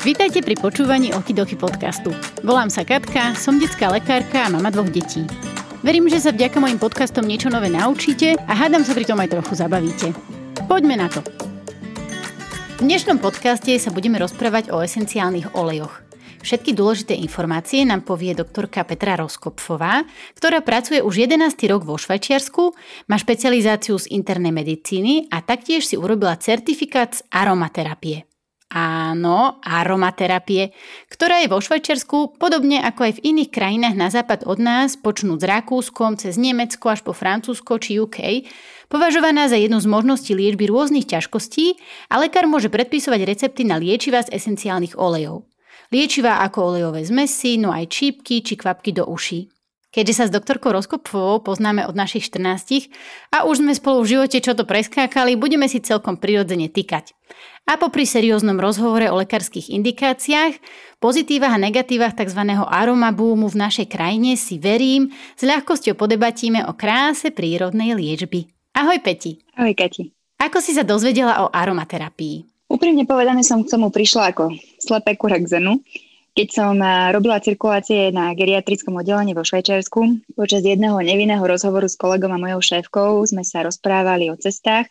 Vítajte pri počúvaní Okidoky podcastu. Volám sa Katka, som detská lekárka a mama dvoch detí. Verím, že sa vďaka mojim podcastom niečo nové naučíte a hádam sa pri tom aj trochu zabavíte. Poďme na to. V dnešnom podcaste sa budeme rozprávať o esenciálnych olejoch. Všetky dôležité informácie nám povie doktorka Petra Roskopfová, ktorá pracuje už 11. rok vo Švajčiarsku, má špecializáciu z internej medicíny a taktiež si urobila certifikát z aromaterapie. Áno, aromaterapie, ktorá je vo Švajčiarsku, podobne ako aj v iných krajinách na západ od nás, počnúť s Rakúskom, cez Nemecko až po Francúzsko či UK, považovaná za jednu z možností liečby rôznych ťažkostí a lekár môže predpisovať recepty na liečivá z esenciálnych olejov. Liečivá ako olejové zmesy, no aj čípky či kvapky do uší. Keďže sa s doktorkou Rozkopfovou poznáme od našich 14 a už sme spolu v živote čo to preskákali, budeme si celkom prirodzene tykať. A popri serióznom rozhovore o lekárskych indikáciách, pozitívach a negatívach tzv. aromabúmu v našej krajine si verím, s ľahkosťou podebatíme o kráse prírodnej liečby. Ahoj Peti. Ahoj Kati. Ako si sa dozvedela o aromaterapii? Úprimne povedané som k tomu prišla ako slepé kura k zenu. Keď som eh, robila cirkulácie na geriatrickom oddelení vo Švajčiarsku, počas jedného nevinného rozhovoru s kolegom a mojou šéfkou sme sa rozprávali o cestách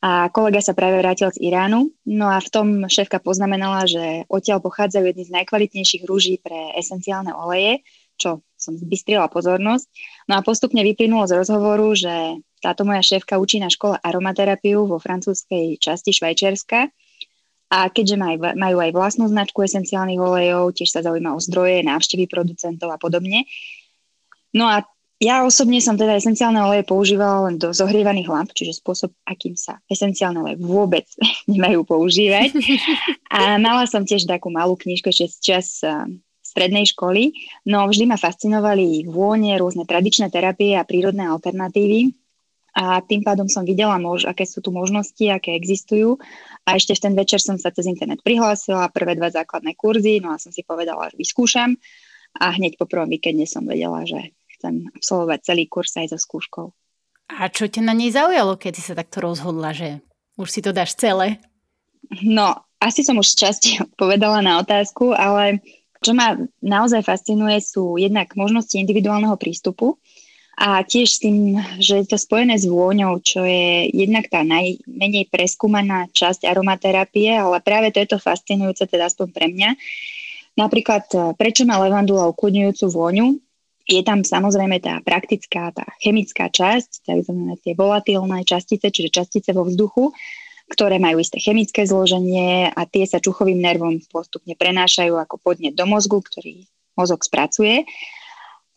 a kolega sa práve vrátil z Iránu. No a v tom šéfka poznamenala, že odtiaľ pochádzajú jedny z najkvalitnejších rúží pre esenciálne oleje, čo som zbystrila pozornosť. No a postupne vyplynulo z rozhovoru, že táto moja šéfka učí na škole aromaterapiu vo francúzskej časti Švajčiarska a keďže maj, majú aj vlastnú značku esenciálnych olejov, tiež sa zaujíma o zdroje, návštevy producentov a podobne. No a ja osobne som teda esenciálne oleje používala len do zohrievaných lamp, čiže spôsob, akým sa esenciálne oleje vôbec nemajú používať. A mala som tiež takú malú knižku ešte z čas strednej školy, no vždy ma fascinovali vône, rôzne tradičné terapie a prírodné alternatívy a tým pádom som videla, mož, aké sú tu možnosti, aké existujú. A ešte v ten večer som sa cez internet prihlásila, prvé dva základné kurzy, no a som si povedala, že vyskúšam. A hneď po prvom víkende som vedela, že chcem absolvovať celý kurz aj so skúškou. A čo ťa na nej zaujalo, keď si sa takto rozhodla, že už si to dáš celé? No, asi som už časti povedala na otázku, ale čo ma naozaj fascinuje sú jednak možnosti individuálneho prístupu, a tiež s tým, že je to spojené s vôňou, čo je jednak tá najmenej preskúmaná časť aromaterapie, ale práve to je to fascinujúce, teda aspoň pre mňa. Napríklad, e, prečo má levandula ukludňujúcu vôňu? Je tam samozrejme tá praktická, tá chemická časť, tzv. tie volatilné častice, čiže častice vo vzduchu, ktoré majú isté chemické zloženie a tie sa čuchovým nervom postupne prenášajú ako podnet do mozgu, ktorý mozog spracuje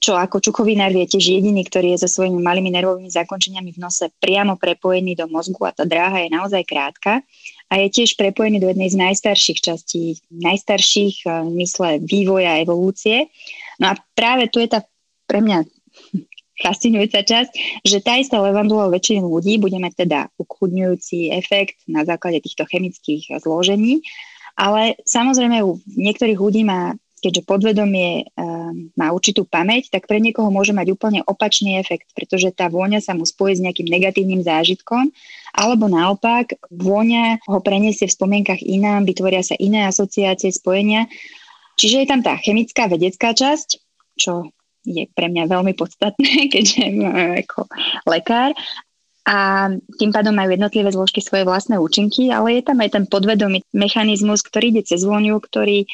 čo ako čukový nerv je tiež jediný, ktorý je so svojimi malými nervovými zakončeniami v nose priamo prepojený do mozgu a tá dráha je naozaj krátka a je tiež prepojený do jednej z najstarších častí, najstarších v mysle vývoja a evolúcie. No a práve tu je tá pre mňa fascinujúca časť, že tá istá levandula väčšiny ľudí bude mať teda ukludňujúci efekt na základe týchto chemických zložení, ale samozrejme u niektorých ľudí má keďže podvedomie uh, má určitú pamäť, tak pre niekoho môže mať úplne opačný efekt, pretože tá vôňa sa mu spojí s nejakým negatívnym zážitkom, alebo naopak vôňa ho preniesie v spomienkach inám, vytvoria sa iné asociácie, spojenia. Čiže je tam tá chemická vedecká časť, čo je pre mňa veľmi podstatné, keďže ako lekár. A tým pádom majú jednotlivé zložky svoje vlastné účinky, ale je tam aj ten podvedomý mechanizmus, ktorý ide cez vôňu, ktorý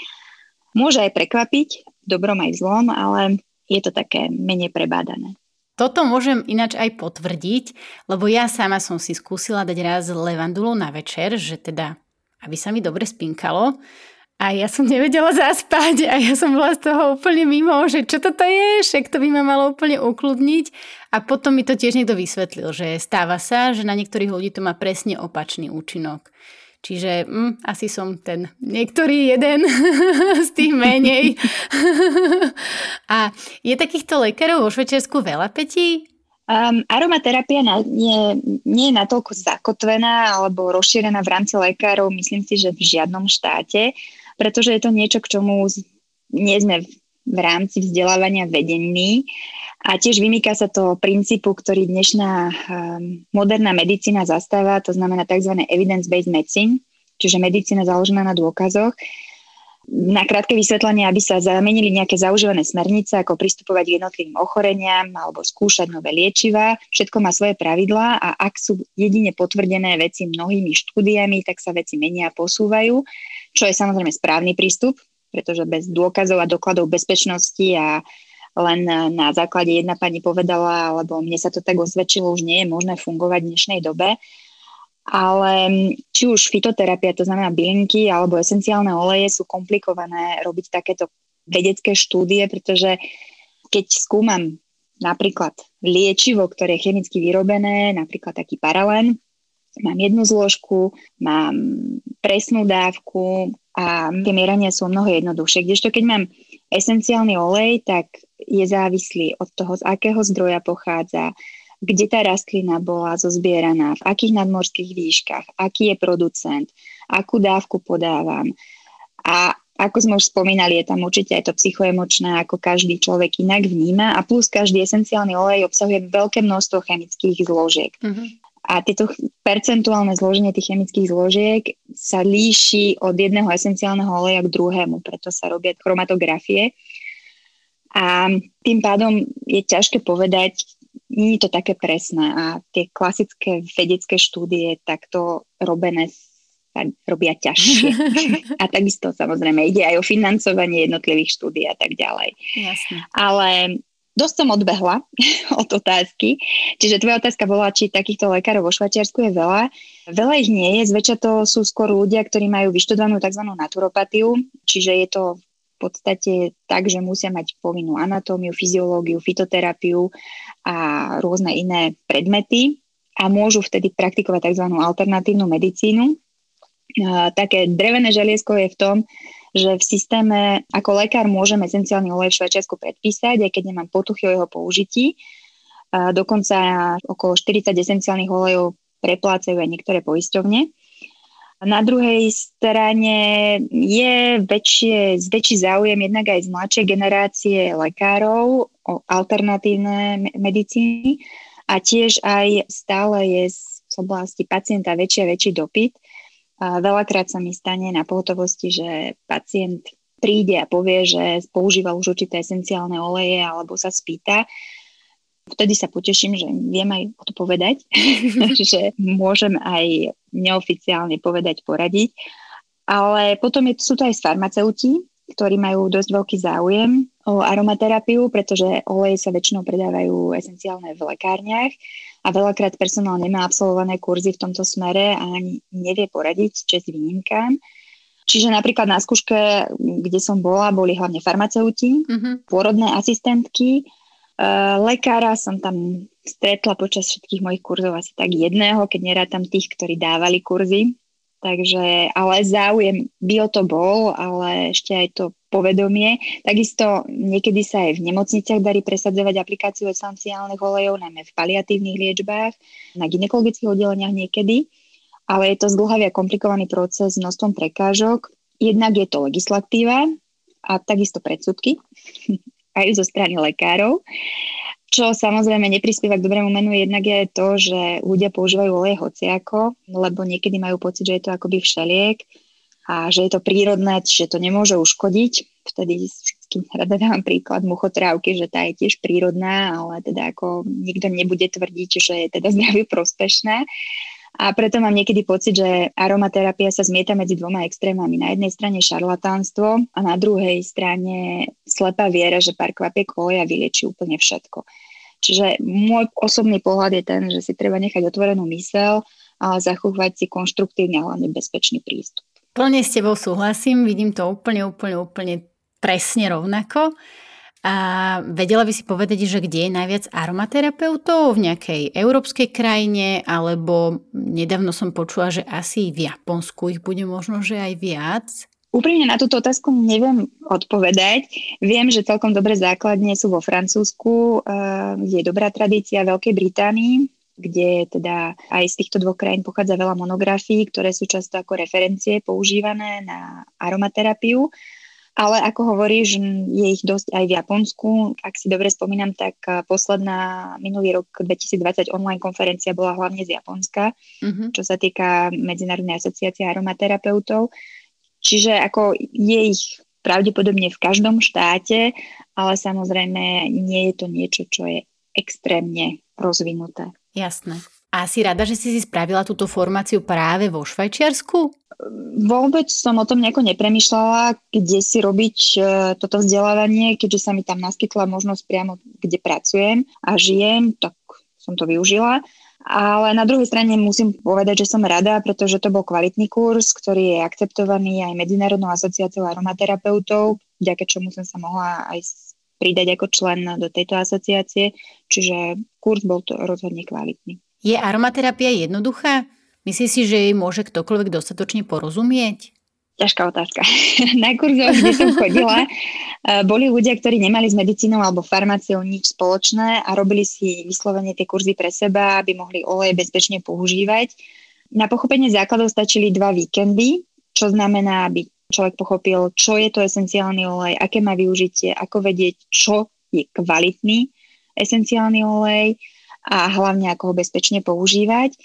Môže aj prekvapiť, dobrom aj zlom, ale je to také menej prebádané. Toto môžem ináč aj potvrdiť, lebo ja sama som si skúsila dať raz levandulu na večer, že teda, aby sa mi dobre spinkalo. A ja som nevedela zaspať a ja som bola z toho úplne mimo, že čo toto je, však to by ma malo úplne ukludniť. A potom mi to tiež niekto vysvetlil, že stáva sa, že na niektorých ľudí to má presne opačný účinok. Čiže mm, asi som ten niektorý jeden z tých menej. a je takýchto lekárov vo Švečersku veľa petí? Um, aromaterapia na, nie, nie je natoľko zakotvená alebo rozšírená v rámci lekárov, myslím si, že v žiadnom štáte, pretože je to niečo, k čomu nie sme v rámci vzdelávania vedení. A tiež vymýka sa to princípu, ktorý dnešná um, moderná medicína zastáva, to znamená tzv. evidence-based medicine, čiže medicína založená na dôkazoch. Na krátke vysvetlenie, aby sa zamenili nejaké zaužívané smernice, ako pristupovať k jednotlivým ochoreniam alebo skúšať nové liečiva. Všetko má svoje pravidlá a ak sú jedine potvrdené veci mnohými štúdiami, tak sa veci menia a posúvajú, čo je samozrejme správny prístup, pretože bez dôkazov a dokladov bezpečnosti a len na základe jedna pani povedala, alebo mne sa to tak osvedčilo, už nie je možné fungovať v dnešnej dobe. Ale či už fitoterapia, to znamená bylinky alebo esenciálne oleje sú komplikované robiť takéto vedecké štúdie, pretože keď skúmam napríklad liečivo, ktoré je chemicky vyrobené, napríklad taký paralén, mám jednu zložku, mám presnú dávku a tie mierania sú mnoho jednoduchšie. Kdežto keď mám esenciálny olej, tak je závislý od toho, z akého zdroja pochádza, kde tá rastlina bola zozbieraná, v akých nadmorských výškach, aký je producent, akú dávku podávam. A ako sme už spomínali, je tam určite aj to psychoemočné, ako každý človek inak vníma a plus každý esenciálny olej obsahuje veľké množstvo chemických zložiek. Uh-huh. A tieto percentuálne zloženie tých chemických zložiek sa líši od jedného esenciálneho oleja k druhému, preto sa robia chromatografie. A tým pádom je ťažké povedať, nie je to také presné a tie klasické vedecké štúdie takto robené sa robia ťažšie. a takisto samozrejme ide aj o financovanie jednotlivých štúdí a tak ďalej. Jasne. Ale dosť som odbehla od otázky. Čiže tvoja otázka bola, či takýchto lekárov vo Švajčiarsku je veľa. Veľa ich nie je, zväčša to sú skôr ľudia, ktorí majú vyštudovanú tzv. naturopatiu, čiže je to podstate tak, že musia mať povinnú anatómiu, fyziológiu, fitoterapiu a rôzne iné predmety a môžu vtedy praktikovať tzv. alternatívnu medicínu. Také drevené želiesko je v tom, že v systéme ako lekár môžem esenciálny olej v Švajčiarsku predpísať, aj keď nemám potuchy o jeho použití. Dokonca okolo 40 esenciálnych olejov preplácajú aj niektoré poisťovne. Na druhej strane je väčšie, väčší záujem jednak aj z mladšej generácie lekárov o alternatívne medicíny a tiež aj stále je z oblasti pacienta väčší a väčší dopyt. Veľakrát sa mi stane na pohotovosti, že pacient príde a povie, že používal už určité esenciálne oleje alebo sa spýta, vtedy sa poteším, že viem aj odpovedať, že môžem aj neoficiálne povedať, poradiť. Ale potom je, sú to aj farmaceuti, ktorí majú dosť veľký záujem aromaterapiu, pretože oleje sa väčšinou predávajú esenciálne v lekárniach a veľakrát personál nemá absolvované kurzy v tomto smere a ani nevie poradiť, čes výnimkám. Čiže napríklad na skúške, kde som bola, boli hlavne farmaceuti, uh-huh. pôrodné asistentky, Eh, lekára som tam stretla počas všetkých mojich kurzov asi tak jedného, keď nerátam tých, ktorí dávali kurzy. Takže, ale záujem by o to bol, ale ešte aj to povedomie. Takisto niekedy sa aj v nemocniciach darí presadzovať aplikáciu esenciálnych olejov, najmä v paliatívnych liečbách, na ginekologických oddeleniach niekedy, ale je to zdlhavý a komplikovaný proces s množstvom prekážok. Jednak je to legislatíva a takisto predsudky. aj zo strany lekárov. Čo samozrejme neprispieva k dobrému menu jednak je to, že ľudia používajú oleje hociako, lebo niekedy majú pocit, že je to akoby všeliek a že je to prírodné, čiže to nemôže uškodiť. Vtedy všetkým rada dávam príklad muchotrávky, že tá je tiež prírodná, ale teda ako nikto nebude tvrdiť, že je teda zdraví prospešná. A preto mám niekedy pocit, že aromaterapia sa zmieta medzi dvoma extrémami. Na jednej strane šarlatánstvo a na druhej strane slepá viera, že pár kvapiek oleja vylieči úplne všetko. Čiže môj osobný pohľad je ten, že si treba nechať otvorenú mysel a zachovať si konštruktívny a hlavne bezpečný prístup. Plne s tebou súhlasím, vidím to úplne, úplne, úplne presne rovnako. A vedela by si povedať, že kde je najviac aromaterapeutov? V nejakej európskej krajine? Alebo nedávno som počula, že asi v Japonsku ich bude možno, že aj viac? Úprimne na túto otázku neviem odpovedať. Viem, že celkom dobré základne sú vo Francúzsku, eh, je dobrá tradícia, Veľkej Británii, kde teda aj z týchto dvoch krajín pochádza veľa monografií, ktoré sú často ako referencie používané na aromaterapiu. ale ako hovoríš, je ich dosť aj v Japonsku. Ak si dobre spomínam, tak eh, posledná minulý rok 2020 online konferencia bola hlavne z Japonska, mm-hmm. čo sa týka Medzinárodnej asociácie aromaterapeutov. Čiže ako je ich pravdepodobne v každom štáte, ale samozrejme nie je to niečo, čo je extrémne rozvinuté. Jasné. A si rada, že si si spravila túto formáciu práve vo Švajčiarsku? Vôbec som o tom nejako nepremýšľala, kde si robiť e, toto vzdelávanie, keďže sa mi tam naskytla možnosť priamo, kde pracujem a žijem, tak som to využila. Ale na druhej strane musím povedať, že som rada, pretože to bol kvalitný kurz, ktorý je akceptovaný aj Medzinárodnou asociáciou aromaterapeutov, vďaka čomu som sa mohla aj pridať ako člen do tejto asociácie, čiže kurz bol to rozhodne kvalitný. Je aromaterapia jednoduchá? Myslíš si, že jej môže ktokoľvek dostatočne porozumieť? Ťažká otázka. Na kurzoch, kde som chodila, eh, boli ľudia, ktorí nemali s medicínou alebo farmáciou nič spoločné a robili si vyslovene tie kurzy pre seba, aby mohli olej bezpečne používať. Na pochopenie základov stačili dva víkendy, čo znamená, aby človek pochopil, čo je to esenciálny olej, aké má využitie, ako vedieť, čo je kvalitný esenciálny olej, a hlavne ako ho bezpečne používať.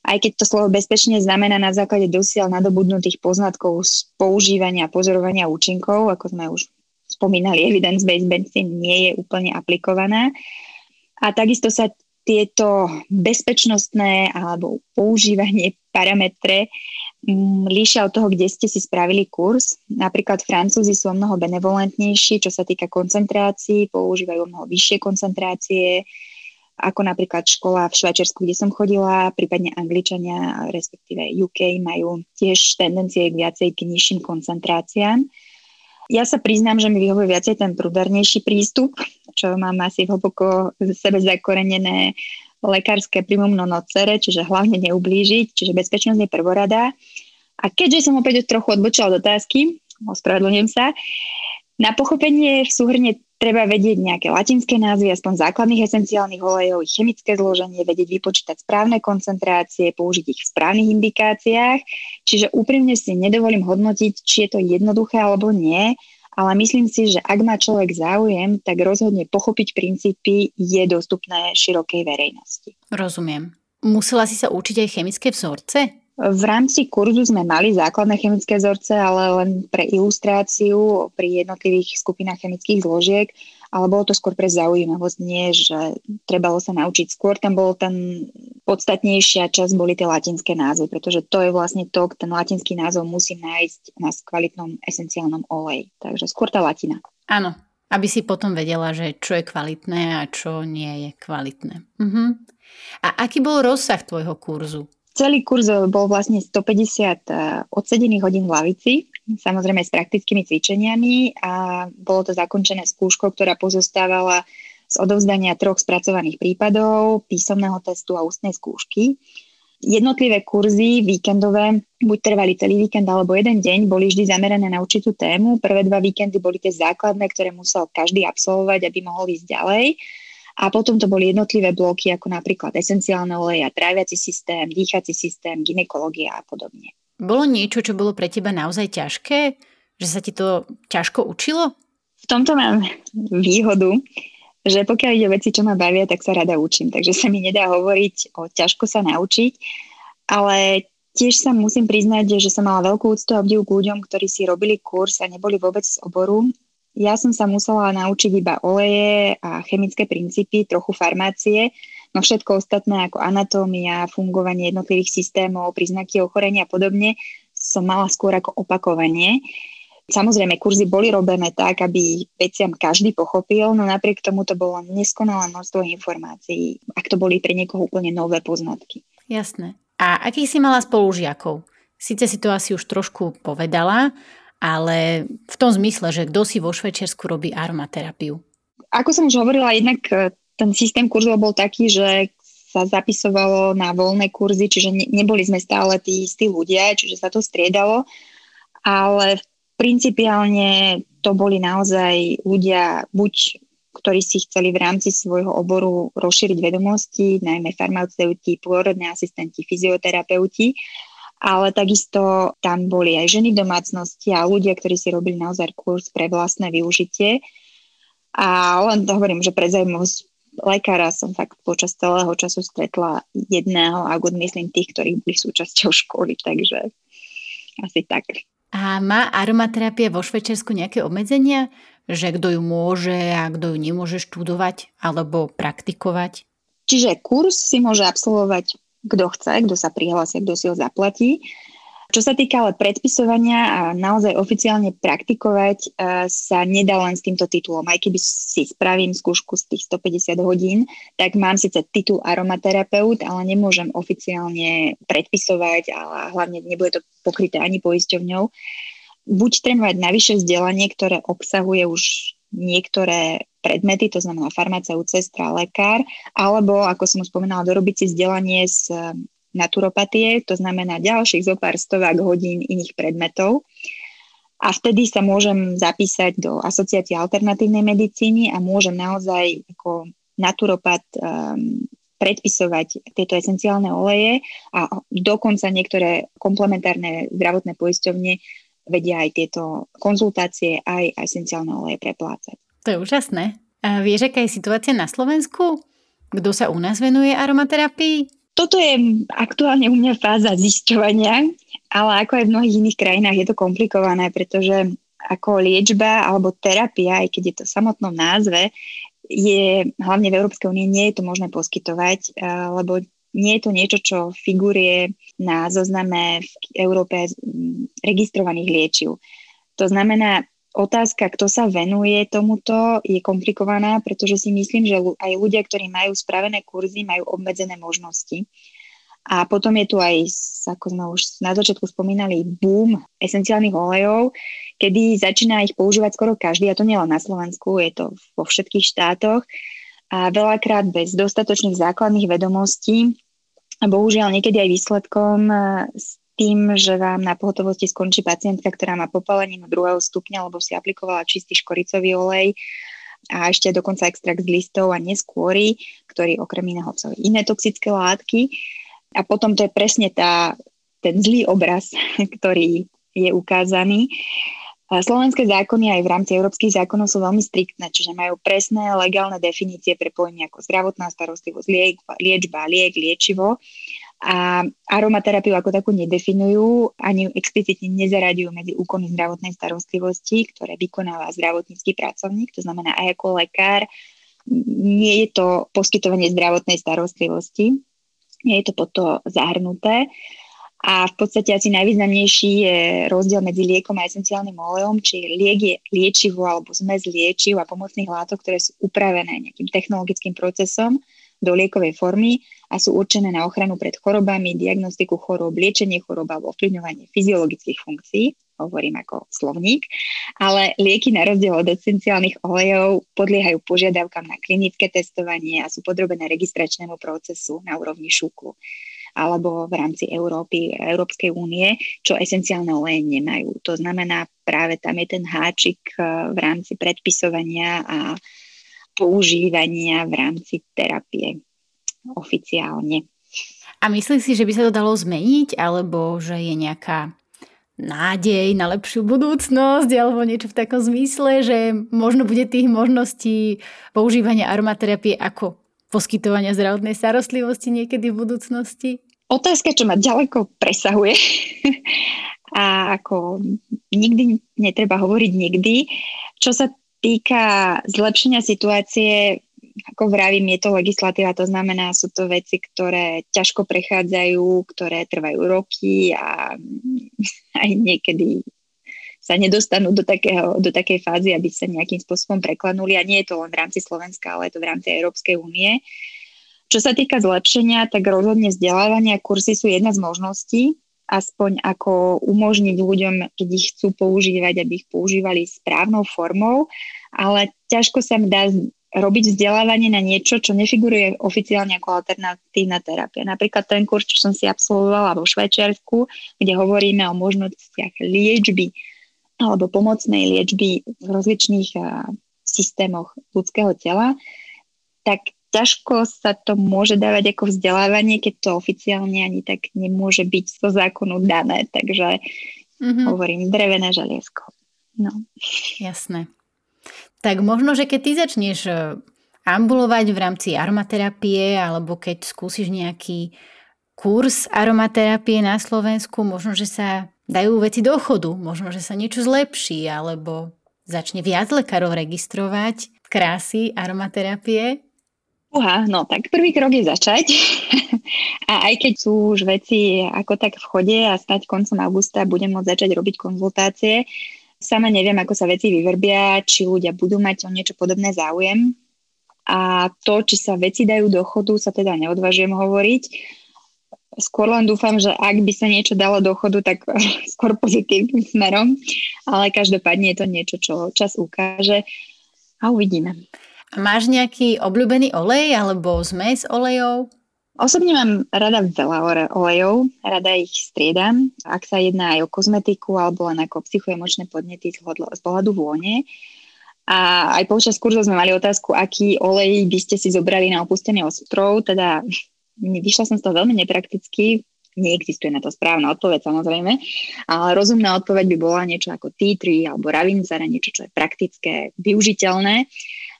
Aj keď to slovo bezpečne znamená na základe dosiaľ nadobudnutých poznatkov z používania a pozorovania účinkov, ako sme už spomínali, evidence-based medicine nie je úplne aplikovaná. A takisto sa tieto bezpečnostné alebo používanie parametre líšia od toho, kde ste si spravili kurz. Napríklad Francúzi sú o mnoho benevolentnejší, čo sa týka koncentrácií, používajú o mnoho vyššie koncentrácie, ako napríklad škola v Švajčiarsku, kde som chodila, prípadne Angličania, respektíve UK, majú tiež tendencie k viacej k nižším koncentráciám. Ja sa priznám, že mi vyhovuje viacej ten prúdernejší prístup, čo mám asi hlboko z sebe zakorenené lekárske primum non nocere, čiže hlavne neublížiť, čiže bezpečnosť je prvorada. A keďže som opäť trochu odbočila od otázky, ospravedlňujem sa, na pochopenie v súhrne treba vedieť nejaké latinské názvy, aspoň základných esenciálnych olejov, ich chemické zloženie, vedieť vypočítať správne koncentrácie, použiť ich v správnych indikáciách. Čiže úprimne si nedovolím hodnotiť, či je to jednoduché alebo nie, ale myslím si, že ak má človek záujem, tak rozhodne pochopiť princípy je dostupné širokej verejnosti. Rozumiem. Musela si sa učiť aj chemické vzorce? V rámci kurzu sme mali základné chemické vzorce, ale len pre ilustráciu pri jednotlivých skupinách chemických zložiek, ale bolo to skôr pre zaujímavosť, nie, že trebalo sa naučiť skôr. Tam bolo ten podstatnejšia časť, boli tie latinské názvy, pretože to je vlastne to, ten latinský názov musím nájsť na kvalitnom esenciálnom oleji. Takže skôr tá latina. Áno, aby si potom vedela, že čo je kvalitné a čo nie je kvalitné. Uh-huh. A aký bol rozsah tvojho kurzu? Celý kurz bol vlastne 150 eh, odsedených hodín v lavici, samozrejme s praktickými cvičeniami a bolo to zakončené skúškou, ktorá pozostávala z odovzdania troch spracovaných prípadov, písomného testu a ústnej skúšky. Jednotlivé kurzy víkendové buď trvali celý víkend alebo jeden deň, boli vždy zamerané na určitú tému. Prvé dva víkendy boli tie základné, ktoré musel každý absolvovať, aby mohol ísť ďalej. A potom to boli jednotlivé bloky, ako napríklad esenciálne oleja, tráviaci systém, dýchací systém, ginekológia a podobne. Bolo niečo, čo bolo pre teba naozaj ťažké? Že sa ti to ťažko učilo? V tomto mám výhodu, že pokiaľ ide veci, čo ma bavia, tak sa rada učím. Takže sa mi nedá hovoriť o ťažko sa naučiť, ale tiež sa musím priznať, že som mala veľkú úctu a obdiv k ľuďom, ktorí si robili kurz a neboli vôbec z oboru ja som sa musela naučiť iba oleje a chemické princípy, trochu farmácie, no všetko ostatné ako anatómia, fungovanie jednotlivých systémov, príznaky ochorenia a podobne som mala skôr ako opakovanie. Samozrejme, kurzy boli robené tak, aby veciam každý pochopil, no napriek tomu to bolo neskonalé množstvo informácií, ak to boli pre niekoho úplne nové poznatky. Jasné. A akých si mala spolužiakov? Sice si to asi už trošku povedala, ale v tom zmysle, že kto si vo Švečersku robí aromaterapiu. Ako som už hovorila, jednak ten systém kurzov bol taký, že sa zapisovalo na voľné kurzy, čiže ne, neboli sme stále tí istí ľudia, čiže sa to striedalo, ale principiálne to boli naozaj ľudia, buď ktorí si chceli v rámci svojho oboru rozšíriť vedomosti, najmä farmaceuti, pôrodné asistenti, fyzioterapeuti, ale takisto tam boli aj ženy v domácnosti a ľudia, ktorí si robili naozaj kurz pre vlastné využitie. A len to hovorím, že pre zaujímavosť lekára som fakt počas celého času stretla jedného, a myslím tých, ktorí boli súčasťou školy, takže asi tak. A má aromaterapia vo Švečersku nejaké obmedzenia? Že kto ju môže a kto ju nemôže študovať alebo praktikovať? Čiže kurz si môže absolvovať kto chce, kto sa prihlási, kto si ho zaplatí. Čo sa týka ale predpisovania a naozaj oficiálne praktikovať e, sa nedá len s týmto titulom. Aj keby si spravím skúšku z tých 150 hodín, tak mám síce titul aromaterapeut, ale nemôžem oficiálne predpisovať a hlavne nebude to pokryté ani poisťovňou. Buď treba mať navyše vzdelanie, ktoré obsahuje už niektoré predmety, to znamená farmaceut, sestra, lekár, alebo, ako som spomínala, dorobiť si vzdelanie z naturopatie, to znamená ďalších zo pár stovák hodín iných predmetov. A vtedy sa môžem zapísať do asociácie alternatívnej medicíny a môžem naozaj ako naturopat um, predpisovať tieto esenciálne oleje a dokonca niektoré komplementárne zdravotné poisťovne vedia aj tieto konzultácie, aj esenciálne oleje preplácať. To je úžasné. A vieš, aká je situácia na Slovensku? Kto sa u nás venuje aromaterapii? Toto je aktuálne u mňa fáza zisťovania, ale ako aj v mnohých iných krajinách je to komplikované, pretože ako liečba alebo terapia, aj keď je to v samotnom názve, je hlavne v Európskej únie nie je to možné poskytovať, lebo nie je to niečo, čo figuruje na zozname v Európe registrovaných liečiv. To znamená, otázka, kto sa venuje tomuto, je komplikovaná, pretože si myslím, že aj ľudia, ktorí majú spravené kurzy, majú obmedzené možnosti. A potom je tu aj, ako sme už na začiatku spomínali, boom esenciálnych olejov, kedy začína ich používať skoro každý, a to nielen na Slovensku, je to vo všetkých štátoch a veľakrát bez dostatočných základných vedomostí a bohužiaľ niekedy aj výsledkom s tým, že vám na pohotovosti skončí pacientka, ktorá má popaleninu druhého stupňa, lebo si aplikovala čistý škoricový olej a ešte dokonca extrakt z listov a neskôry, ktorý okrem iného obsahuje iné toxické látky. A potom to je presne tá, ten zlý obraz, ktorý je ukázaný. Slovenské zákony aj v rámci európskych zákonov sú veľmi striktné, čiže majú presné legálne definície pre pojmy ako zdravotná starostlivosť, liek, liečba, liek, liečivo a aromaterapiu ako takú nedefinujú, ani explicitne nezaraďujú medzi úkony zdravotnej starostlivosti, ktoré vykonáva zdravotnícky pracovník, to znamená aj ako lekár. Nie je to poskytovanie zdravotnej starostlivosti, nie je to pod to zahrnuté. A v podstate asi najvýznamnejší je rozdiel medzi liekom a esenciálnym olejom, či liek je liečivo alebo zmes liečiv a pomocných látok, ktoré sú upravené nejakým technologickým procesom do liekovej formy a sú určené na ochranu pred chorobami, diagnostiku chorób, liečenie chorob alebo ovplyvňovanie fyziologických funkcií, hovorím ako slovník, ale lieky na rozdiel od esenciálnych olejov podliehajú požiadavkám na klinické testovanie a sú podrobené registračnému procesu na úrovni šúklu alebo v rámci Európy, Európskej únie, čo esenciálne oleje nemajú. To znamená, práve tam je ten háčik eh, v rámci predpisovania a používania v rámci terapie oficiálne. A myslíš si, že by sa to dalo zmeniť, alebo že je nejaká nádej na lepšiu budúcnosť alebo niečo v takom zmysle, že možno bude tých možností používania aromaterapie ako poskytovania zdravotnej starostlivosti niekedy v budúcnosti? Otázka, čo ma ďaleko presahuje a ako nikdy netreba hovoriť nikdy. Čo sa týka zlepšenia situácie, ako vravím, je to legislatíva, to znamená, sú to veci, ktoré ťažko prechádzajú, ktoré trvajú roky a aj niekedy sa nedostanú do, takého, do takej fázy, aby sa nejakým spôsobom preklanuli. A nie je to len v rámci Slovenska, ale je to v rámci Európskej únie. Čo sa týka zlepšenia, tak rozhodne vzdelávania kursy sú jedna z možností, aspoň ako umožniť ľuďom, keď ich chcú používať, aby ich používali správnou formou, ale ťažko sa mi dá robiť vzdelávanie na niečo, čo nefiguruje oficiálne ako alternatívna terapia. Napríklad ten kurz, čo som si absolvovala vo Švajčiarsku, kde hovoríme o možnostiach liečby alebo pomocnej liečby v rozličných systémoch ľudského tela, tak ťažko sa to môže dávať ako vzdelávanie, keď to oficiálne ani tak nemôže byť zo zákonu dané. Takže mm-hmm. hovorím drevené želiesko. No. Jasné. Tak možno, že keď ty začneš e, ambulovať v rámci aromaterapie alebo keď skúsiš nejaký kurz aromaterapie na Slovensku, možno, že sa dajú veci do chodu, možno, že sa niečo zlepší alebo začne viac lekárov registrovať krásy aromaterapie? Uha, no tak prvý krok je začať. a aj keď sú už veci ako tak v chode a stať koncom augusta budem môcť začať robiť konzultácie, sama neviem, ako sa veci vyvrbia, či ľudia budú mať o niečo podobné záujem. A to, či sa veci dajú do chodu, sa teda neodvážujem hovoriť. Skôr len dúfam, že ak by sa niečo dalo do chodu, tak skôr pozitívnym smerom. Ale každopádne je to niečo, čo čas ukáže a uvidíme. Máš nejaký obľúbený olej alebo zmes olejov? Osobne mám rada veľa olejov, rada ich striedam, ak sa jedná aj o kozmetiku alebo len ako psychoemočné podnety z pohľadu vône. A aj počas kurzu sme mali otázku, aký olej by ste si zobrali na opustený ostrov, teda vyšla som z toho veľmi neprakticky, neexistuje na to správna odpoveď samozrejme, ale rozumná odpoveď by bola niečo ako tea tree alebo ravinzara, niečo, čo je praktické, využiteľné.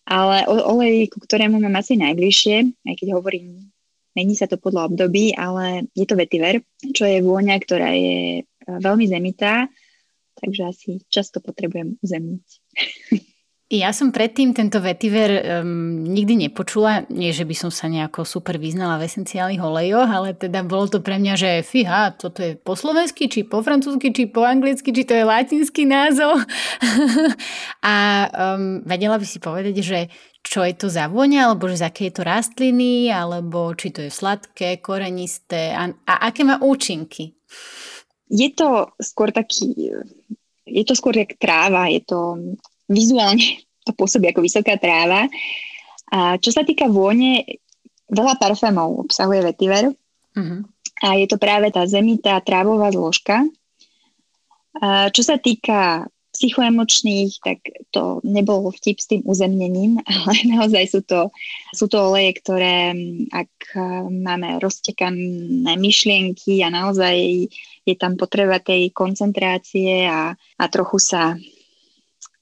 Ale olej, ku ktorému mám asi najbližšie, aj keď hovorím, mení sa to podľa období, ale je to vetiver, čo je vôňa, ktorá je e, veľmi zemitá, takže asi často potrebujem uzemniť. Ja som predtým tento vetiver um, nikdy nepočula, nie že by som sa nejako super vyznala v esenciálnych olejoch, ale teda bolo to pre mňa, že fíha, toto je po slovensky, či po francúzsky, či po anglicky, či to je latinský názov. a um, vedela by si povedať, že čo je to za vôňa, alebo že z aké je to rastliny, alebo či to je sladké, korenisté a, a aké má účinky? Je to skôr taký, je to skôr jak tráva, je to vizuálne to pôsobí ako vysoká tráva. A čo sa týka vône, veľa parfémov obsahuje vetiver. Uh-huh. A je to práve tá zemitá trávová zložka. A čo sa týka psychoemočných, tak to nebolo vtip s tým uzemnením, ale naozaj sú to, sú to oleje, ktoré ak máme roztekané myšlienky a naozaj je tam potreba tej koncentrácie a, a trochu sa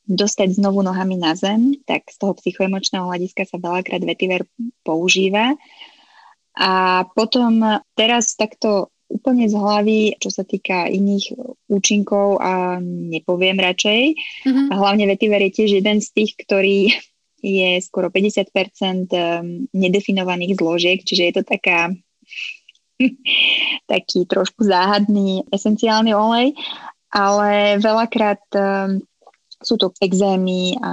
dostať znovu nohami na zem, tak z toho psychoemočného hľadiska sa veľakrát vetiver používa. A potom teraz takto úplne z hlavy, čo sa týka iných účinkov a nepoviem radšej. Mm-hmm. A hlavne vetiver je tiež jeden z tých, ktorý je skoro 50% ehm, nedefinovaných zložiek, čiže je to taká taký trošku záhadný esenciálny olej, ale veľakrát ehm, sú to exémy a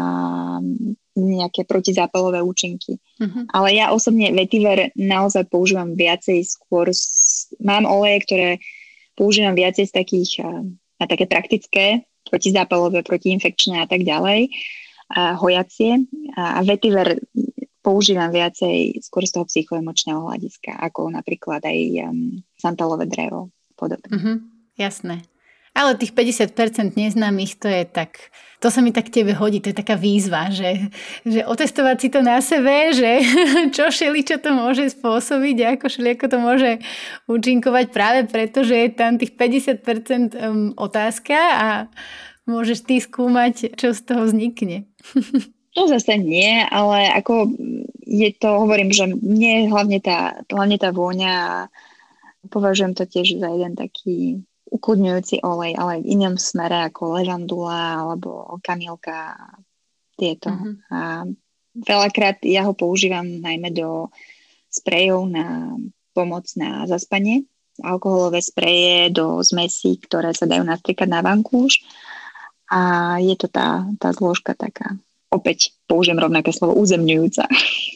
nejaké protizápalové účinky. Uh-huh. Ale ja osobne vetiver naozaj používam viacej skôr, mám oleje, ktoré používam viacej z takých na také praktické, protizápalové, protiinfekčné a tak ďalej, a hojacie. A, a vetiver používam viacej skôr z toho psychoemočného hľadiska, ako napríklad aj um, santalové drevo podobne. Uh-huh. Jasné. Ale tých 50% neznámych, to je tak, to sa mi tak tebe hodí, to je taká výzva, že, že otestovať si to na sebe, že čo šeli, čo to môže spôsobiť, ako šeli, ako to môže účinkovať práve preto, že je tam tých 50% um, otázka a môžeš ty skúmať, čo z toho vznikne. To zase nie, ale ako je to, hovorím, že mne hlavne tá, hlavne tá vôňa považujem to tiež za jeden taký ukludňujúci olej, ale v inom smere ako levandula alebo kamilka tieto. Mm-hmm. A veľakrát ja ho používam najmä do sprejov na pomoc na zaspanie. Alkoholové spreje do zmesí, ktoré sa dajú nastriekať na vankúš. A je to tá, tá zložka taká, opäť použijem rovnaké slovo, uzemňujúca.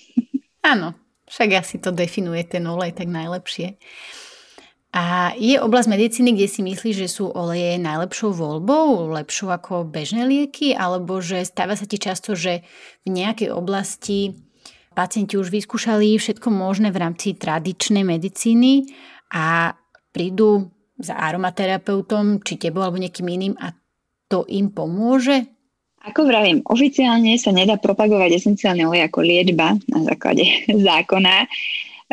Áno, však asi to definuje ten olej tak najlepšie. A je oblasť medicíny, kde si myslíš, že sú oleje najlepšou voľbou, lepšou ako bežné lieky, alebo že stáva sa ti často, že v nejakej oblasti pacienti už vyskúšali všetko možné v rámci tradičnej medicíny a prídu za aromaterapeutom, či tebou alebo niekým iným a to im pomôže? Ako vravím, oficiálne sa nedá propagovať esenciálne olej ako liečba na základe zákona,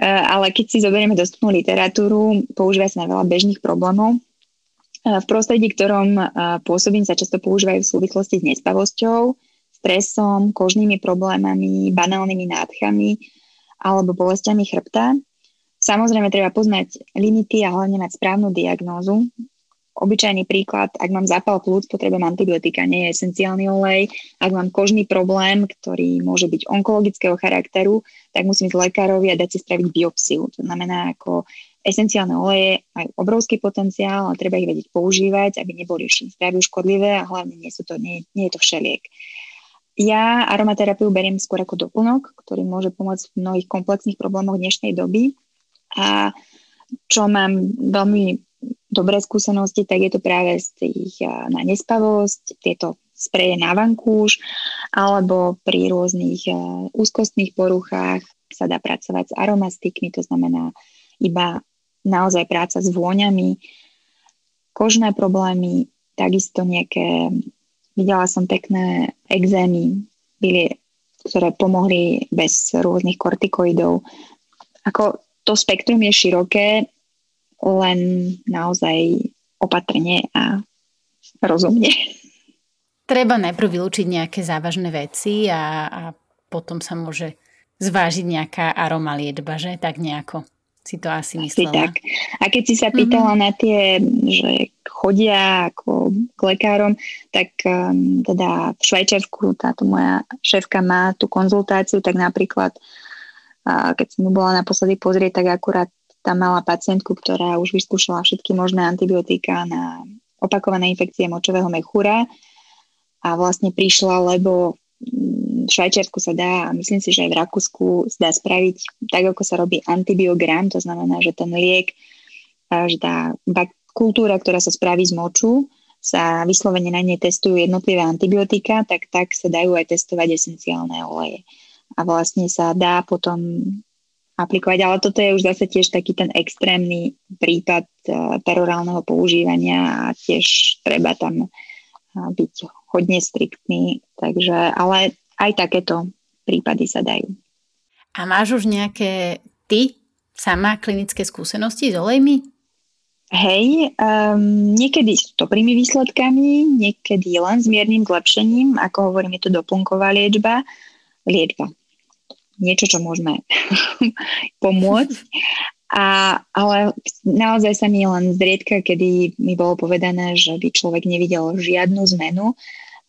ale keď si zoberieme dostupnú literatúru, používa sa na veľa bežných problémov. E, v prostredí, ktorom e, pôsobím, sa často používajú v súvislosti s nespavosťou, stresom, kožnými problémami, banálnymi nádchami alebo bolestiami chrbta. Samozrejme, treba poznať limity a hlavne mať správnu diagnózu, obyčajný príklad, ak mám zápal plúc, potrebujem antibiotika, nie je esenciálny olej. Ak mám kožný problém, ktorý môže byť onkologického charakteru, tak musím ísť lekárovi a dať si spraviť biopsiu. To znamená, ako esenciálne oleje majú obrovský potenciál a treba ich vedieť používať, aby neboli zdraviu škodlivé a hlavne nie, sú to, nie, nie je to všeliek. Ja aromaterapiu beriem skôr ako doplnok, ktorý môže pomôcť v mnohých komplexných problémoch dnešnej doby. A čo mám veľmi dobré skúsenosti, tak je to práve z tých na nespavosť, tieto spreje na vankúš, alebo pri rôznych úzkostných poruchách sa dá pracovať s aromastikmi, to znamená iba naozaj práca s vôňami, kožné problémy, takisto nejaké, videla som pekné exémy, byli, ktoré pomohli bez rôznych kortikoidov. Ako to spektrum je široké, len naozaj opatrne a rozumne. Treba najprv vylúčiť nejaké závažné veci a, a potom sa môže zvážiť nejaká aroma liečba, že? Tak nejako si to asi myslela. Asi tak. A keď si sa pýtala mm-hmm. na tie, že chodia ako k lekárom, tak um, teda v Švajčiarsku táto moja šéfka má tú konzultáciu, tak napríklad uh, keď som mu bola naposledy pozrieť, tak akurát tam mala pacientku, ktorá už vyskúšala všetky možné antibiotika na opakované infekcie močového mechúra a vlastne prišla, lebo v Švajčiarsku sa dá, a myslím si, že aj v Rakúsku sa dá spraviť tak, ako sa robí antibiogram, to znamená, že ten liek, že tá kultúra, ktorá sa spraví z moču, sa vyslovene na nej testujú jednotlivé antibiotika, tak tak sa dajú aj testovať esenciálne oleje. A vlastne sa dá potom aplikovať, ale toto je už zase tiež taký ten extrémny prípad uh, perorálneho používania a tiež treba tam uh, byť hodne striktný, takže, ale aj takéto prípady sa dajú. A máš už nejaké ty sama klinické skúsenosti s olejmi? Hej, um, niekedy s dobrými výsledkami, niekedy len s miernym zlepšením, ako hovorím, je to doplnková liečba. Liečba, niečo, čo môžeme pomôcť. A, ale naozaj sa mi len zriedka, kedy mi bolo povedané, že by človek nevidel žiadnu zmenu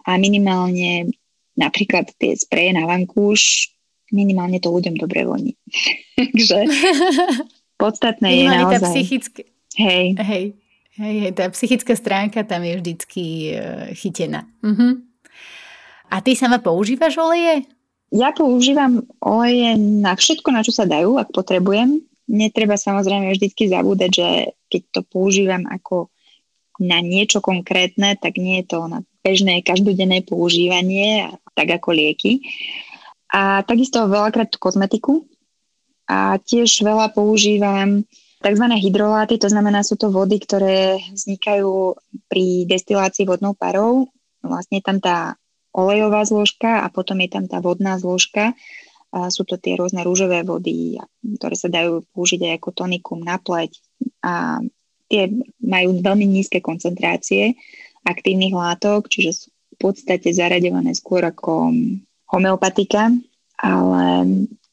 a minimálne napríklad tie spreje na vankúš, minimálne to ľuďom dobre voní. Takže podstatné je naozaj... Tá psychické... Hej. Hej. Hej, hej, tá psychická stránka tam je vždycky uh, chytená. Uh-huh. A ty sama používaš oleje? Ja používam oleje na všetko, na čo sa dajú, ak potrebujem. Netreba samozrejme vždy zabúdať, že keď to používam ako na niečo konkrétne, tak nie je to na bežné každodenné používanie, tak ako lieky. A takisto veľakrát kozmetiku. A tiež veľa používam tzv. hydroláty, to znamená, sú to vody, ktoré vznikajú pri destilácii vodnou parou. Vlastne tam tá olejová zložka a potom je tam tá vodná zložka. A sú to tie rôzne rúžové vody, ktoré sa dajú použiť aj ako tonikum na pleť. A tie majú veľmi nízke koncentrácie aktívnych látok, čiže sú v podstate zaraďované skôr ako homeopatika, ale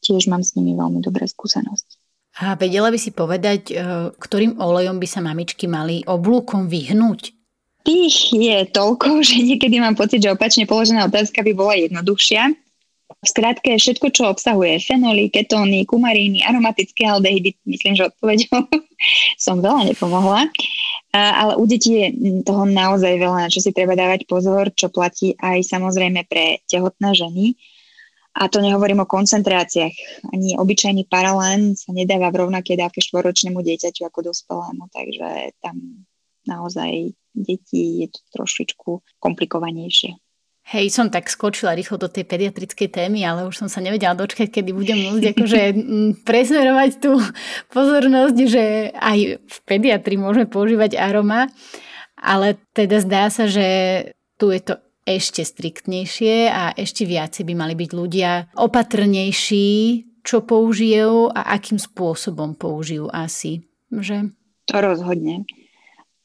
tiež mám s nimi veľmi dobré skúsenosti. A vedela by si povedať, e, ktorým olejom by sa mamičky mali oblúkom vyhnúť? Tých je toľko, že niekedy mám pocit, že opačne položená otázka by bola jednoduchšia. V skratke, všetko, čo obsahuje fenoly, ketóny, kumaríny, aromatické aldehydy, myslím, že odpovedou som veľa nepomohla. Ale u detí je toho naozaj veľa, na čo si treba dávať pozor, čo platí aj samozrejme pre tehotné ženy. A to nehovorím o koncentráciách. Ani obyčajný paralén sa nedáva v rovnaké dávke štvoročnému dieťaťu ako dospelému, takže tam naozaj detí je to trošičku komplikovanejšie. Hej, som tak skočila rýchlo do tej pediatrickej témy, ale už som sa nevedela dočkať, kedy budem môcť akože presmerovať tú pozornosť, že aj v pediatrii môžeme používať aroma, ale teda zdá sa, že tu je to ešte striktnejšie a ešte viacej by mali byť ľudia opatrnejší, čo použijú a akým spôsobom použijú asi, že? To rozhodne.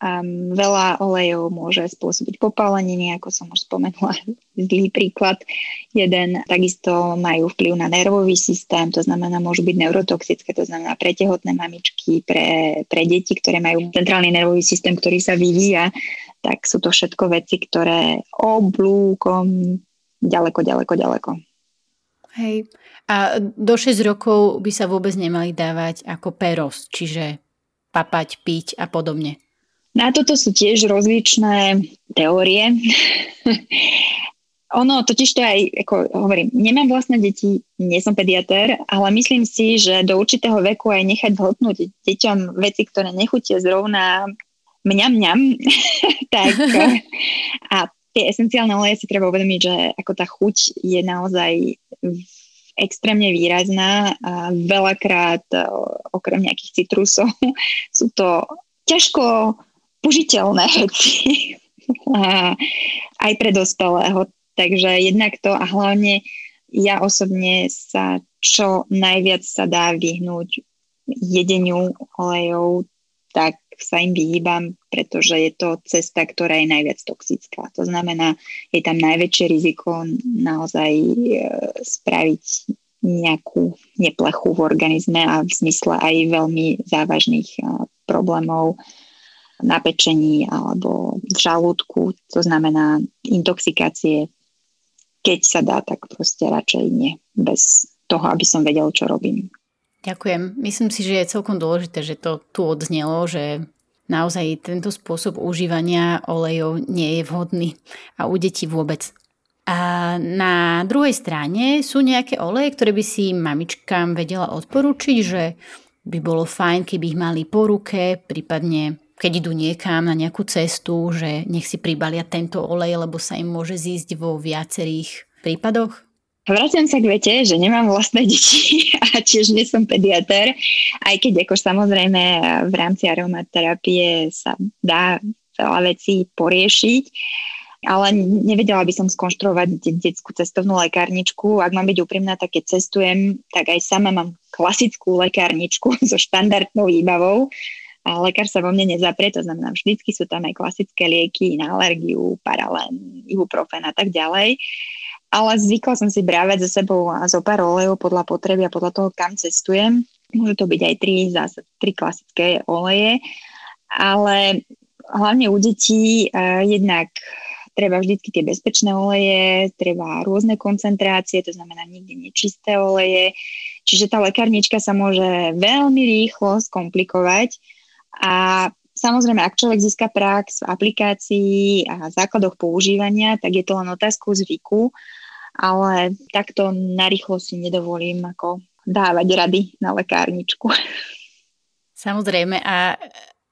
Um, veľa olejov môže spôsobiť popáleniny, ako som už spomenula, zlý príklad. Jeden takisto majú vplyv na nervový systém, to znamená, môžu byť neurotoxické, to znamená pre tehotné mamičky, pre, pre deti, ktoré majú centrálny nervový systém, ktorý sa vyvíja, tak sú to všetko veci, ktoré oblúkom ďaleko, ďaleko, ďaleko. Hej. A do 6 rokov by sa vôbec nemali dávať ako peros, čiže papať, piť a podobne. Na toto sú tiež rozličné teórie. ono totiž to aj, ako hovorím, nemám vlastné deti, nie som pediatér, ale myslím si, že do určitého veku aj nechať hltnúť deťom veci, ktoré nechutia zrovna mňam mňam, tak a tie esenciálne oleje si treba uvedomiť, že ako tá chuť je naozaj extrémne výrazná a veľakrát okrem nejakých citrusov sú to ťažko použiteľné veci aj pre dospelého. Takže jednak to a hlavne ja osobne sa čo najviac sa dá vyhnúť jedeniu olejov, tak sa im vyhýbam, pretože je to cesta, ktorá je najviac toxická. To znamená, je tam najväčšie riziko naozaj e, spraviť nejakú neplechu v organizme a v zmysle aj veľmi závažných e, problémov na pečení alebo v žalúdku, to znamená intoxikácie. Keď sa dá, tak proste radšej nie, bez toho, aby som vedel, čo robím. Ďakujem. Myslím si, že je celkom dôležité, že to tu odznelo, že naozaj tento spôsob užívania olejov nie je vhodný a u detí vôbec. A na druhej strane sú nejaké oleje, ktoré by si mamičkám vedela odporúčiť, že by bolo fajn, keby ich mali po ruke, prípadne keď idú niekam na nejakú cestu, že nech si pribalia tento olej, lebo sa im môže zísť vo viacerých prípadoch? Vraciam sa k vete, že nemám vlastné deti a tiež nie som pediatér, aj keď ako samozrejme v rámci aromaterapie sa dá veľa vecí poriešiť, ale nevedela by som skonštruovať detskú cestovnú lekárničku. Ak mám byť úprimná, tak keď cestujem, tak aj sama mám klasickú lekárničku so štandardnou výbavou, a lekár sa vo mne nezaprie, to znamená, vždycky sú tam aj klasické lieky na alergiu, paralén, ibuprofen a tak ďalej. Ale zvykla som si brávať za sebou a zo pár olejov podľa potreby a podľa toho, kam cestujem. Môžu to byť aj tri, zase, tri klasické oleje, ale hlavne u detí uh, jednak treba vždy tie bezpečné oleje, treba rôzne koncentrácie, to znamená nikdy nečisté oleje. Čiže tá lekárnička sa môže veľmi rýchlo skomplikovať a Samozrejme, ak človek získa prax v aplikácii a základoch používania, tak je to len otázku zvyku, ale takto narýchlo si nedovolím ako dávať rady na lekárničku. Samozrejme a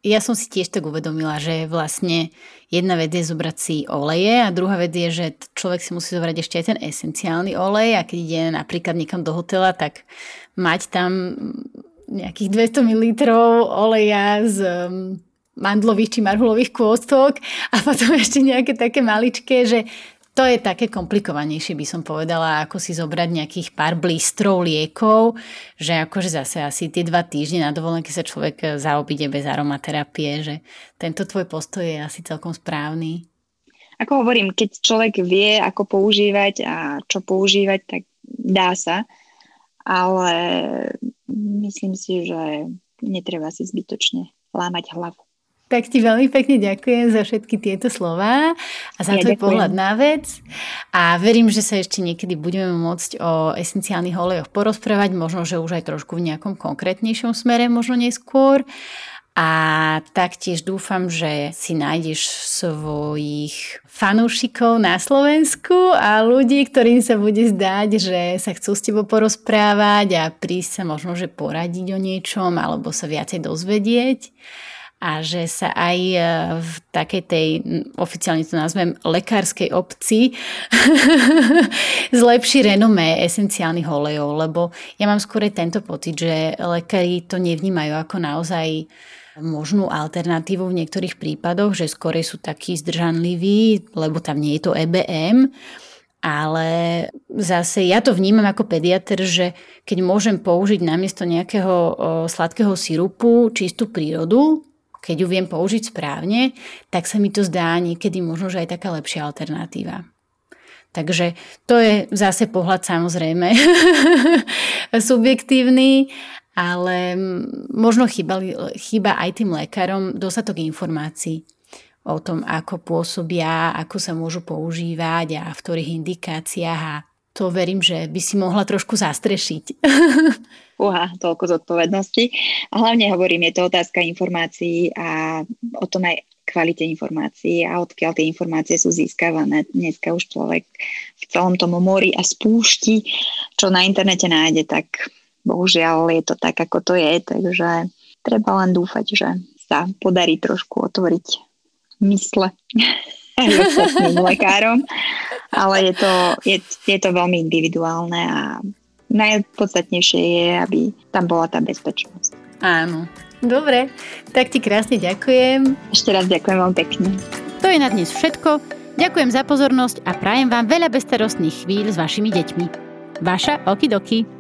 ja som si tiež tak uvedomila, že vlastne jedna vec je zobrať si oleje a druhá vec je, že človek si musí zobrať ešte aj ten esenciálny olej a keď ide napríklad niekam do hotela, tak mať tam nejakých 200 ml oleja z um, mandlových či marhulových kôstok a potom ešte nejaké také maličké, že to je také komplikovanejšie, by som povedala, ako si zobrať nejakých pár blistrov liekov, že akože zase asi tie dva týždne na dovolenke sa človek zaobíde bez aromaterapie, že tento tvoj postoj je asi celkom správny. Ako hovorím, keď človek vie, ako používať a čo používať, tak dá sa, ale myslím si, že netreba si zbytočne lámať hlavu. Tak ti veľmi pekne ďakujem za všetky tieto slova a za ja tvoj ďakujem. pohľad na vec. A verím, že sa ešte niekedy budeme môcť o esenciálnych olejoch porozprávať, možno, že už aj trošku v nejakom konkrétnejšom smere, možno neskôr. A taktiež dúfam, že si nájdeš svojich fanúšikov na Slovensku a ľudí, ktorým sa bude zdať, že sa chcú s tebou porozprávať a prísť sa možno, že poradiť o niečom alebo sa viacej dozvedieť. A že sa aj e, v takej tej, oficiálne to nazvem, lekárskej obci zlepší renomé esenciálnych olejov, lebo ja mám skôr tento pocit, že lekári to nevnímajú ako naozaj možnú alternatívu v niektorých prípadoch, že skôr sú takí zdržanliví, lebo tam nie je to EBM. Ale zase ja to vnímam ako pediatr, že keď môžem použiť namiesto nejakého sladkého sirupu čistú prírodu, keď ju viem použiť správne, tak sa mi to zdá niekedy možno, že aj taká lepšia alternatíva. Takže to je zase pohľad samozrejme subjektívny, ale možno chýba, chýba aj tým lekárom dostatok informácií o tom, ako pôsobia, ako sa môžu používať a v ktorých indikáciách a to verím, že by si mohla trošku zastrešiť. Uha, toľko zodpovednosti. A hlavne hovorím, je to otázka informácií a o tom aj kvalite informácií a odkiaľ tie informácie sú získavané. Dneska už človek v celom tom mori a spúšti, čo na internete nájde, tak bohužiaľ je to tak, ako to je, takže treba len dúfať, že sa podarí trošku otvoriť mysle aj ostatným lekárom, ale je to, je, je to veľmi individuálne a najpodstatnejšie je, aby tam bola tá bezpečnosť. Áno. Dobre, tak ti krásne ďakujem. Ešte raz ďakujem vám pekne. To je na dnes všetko. Ďakujem za pozornosť a prajem vám veľa bestarostných chvíľ s vašimi deťmi. Vaša Okidoki.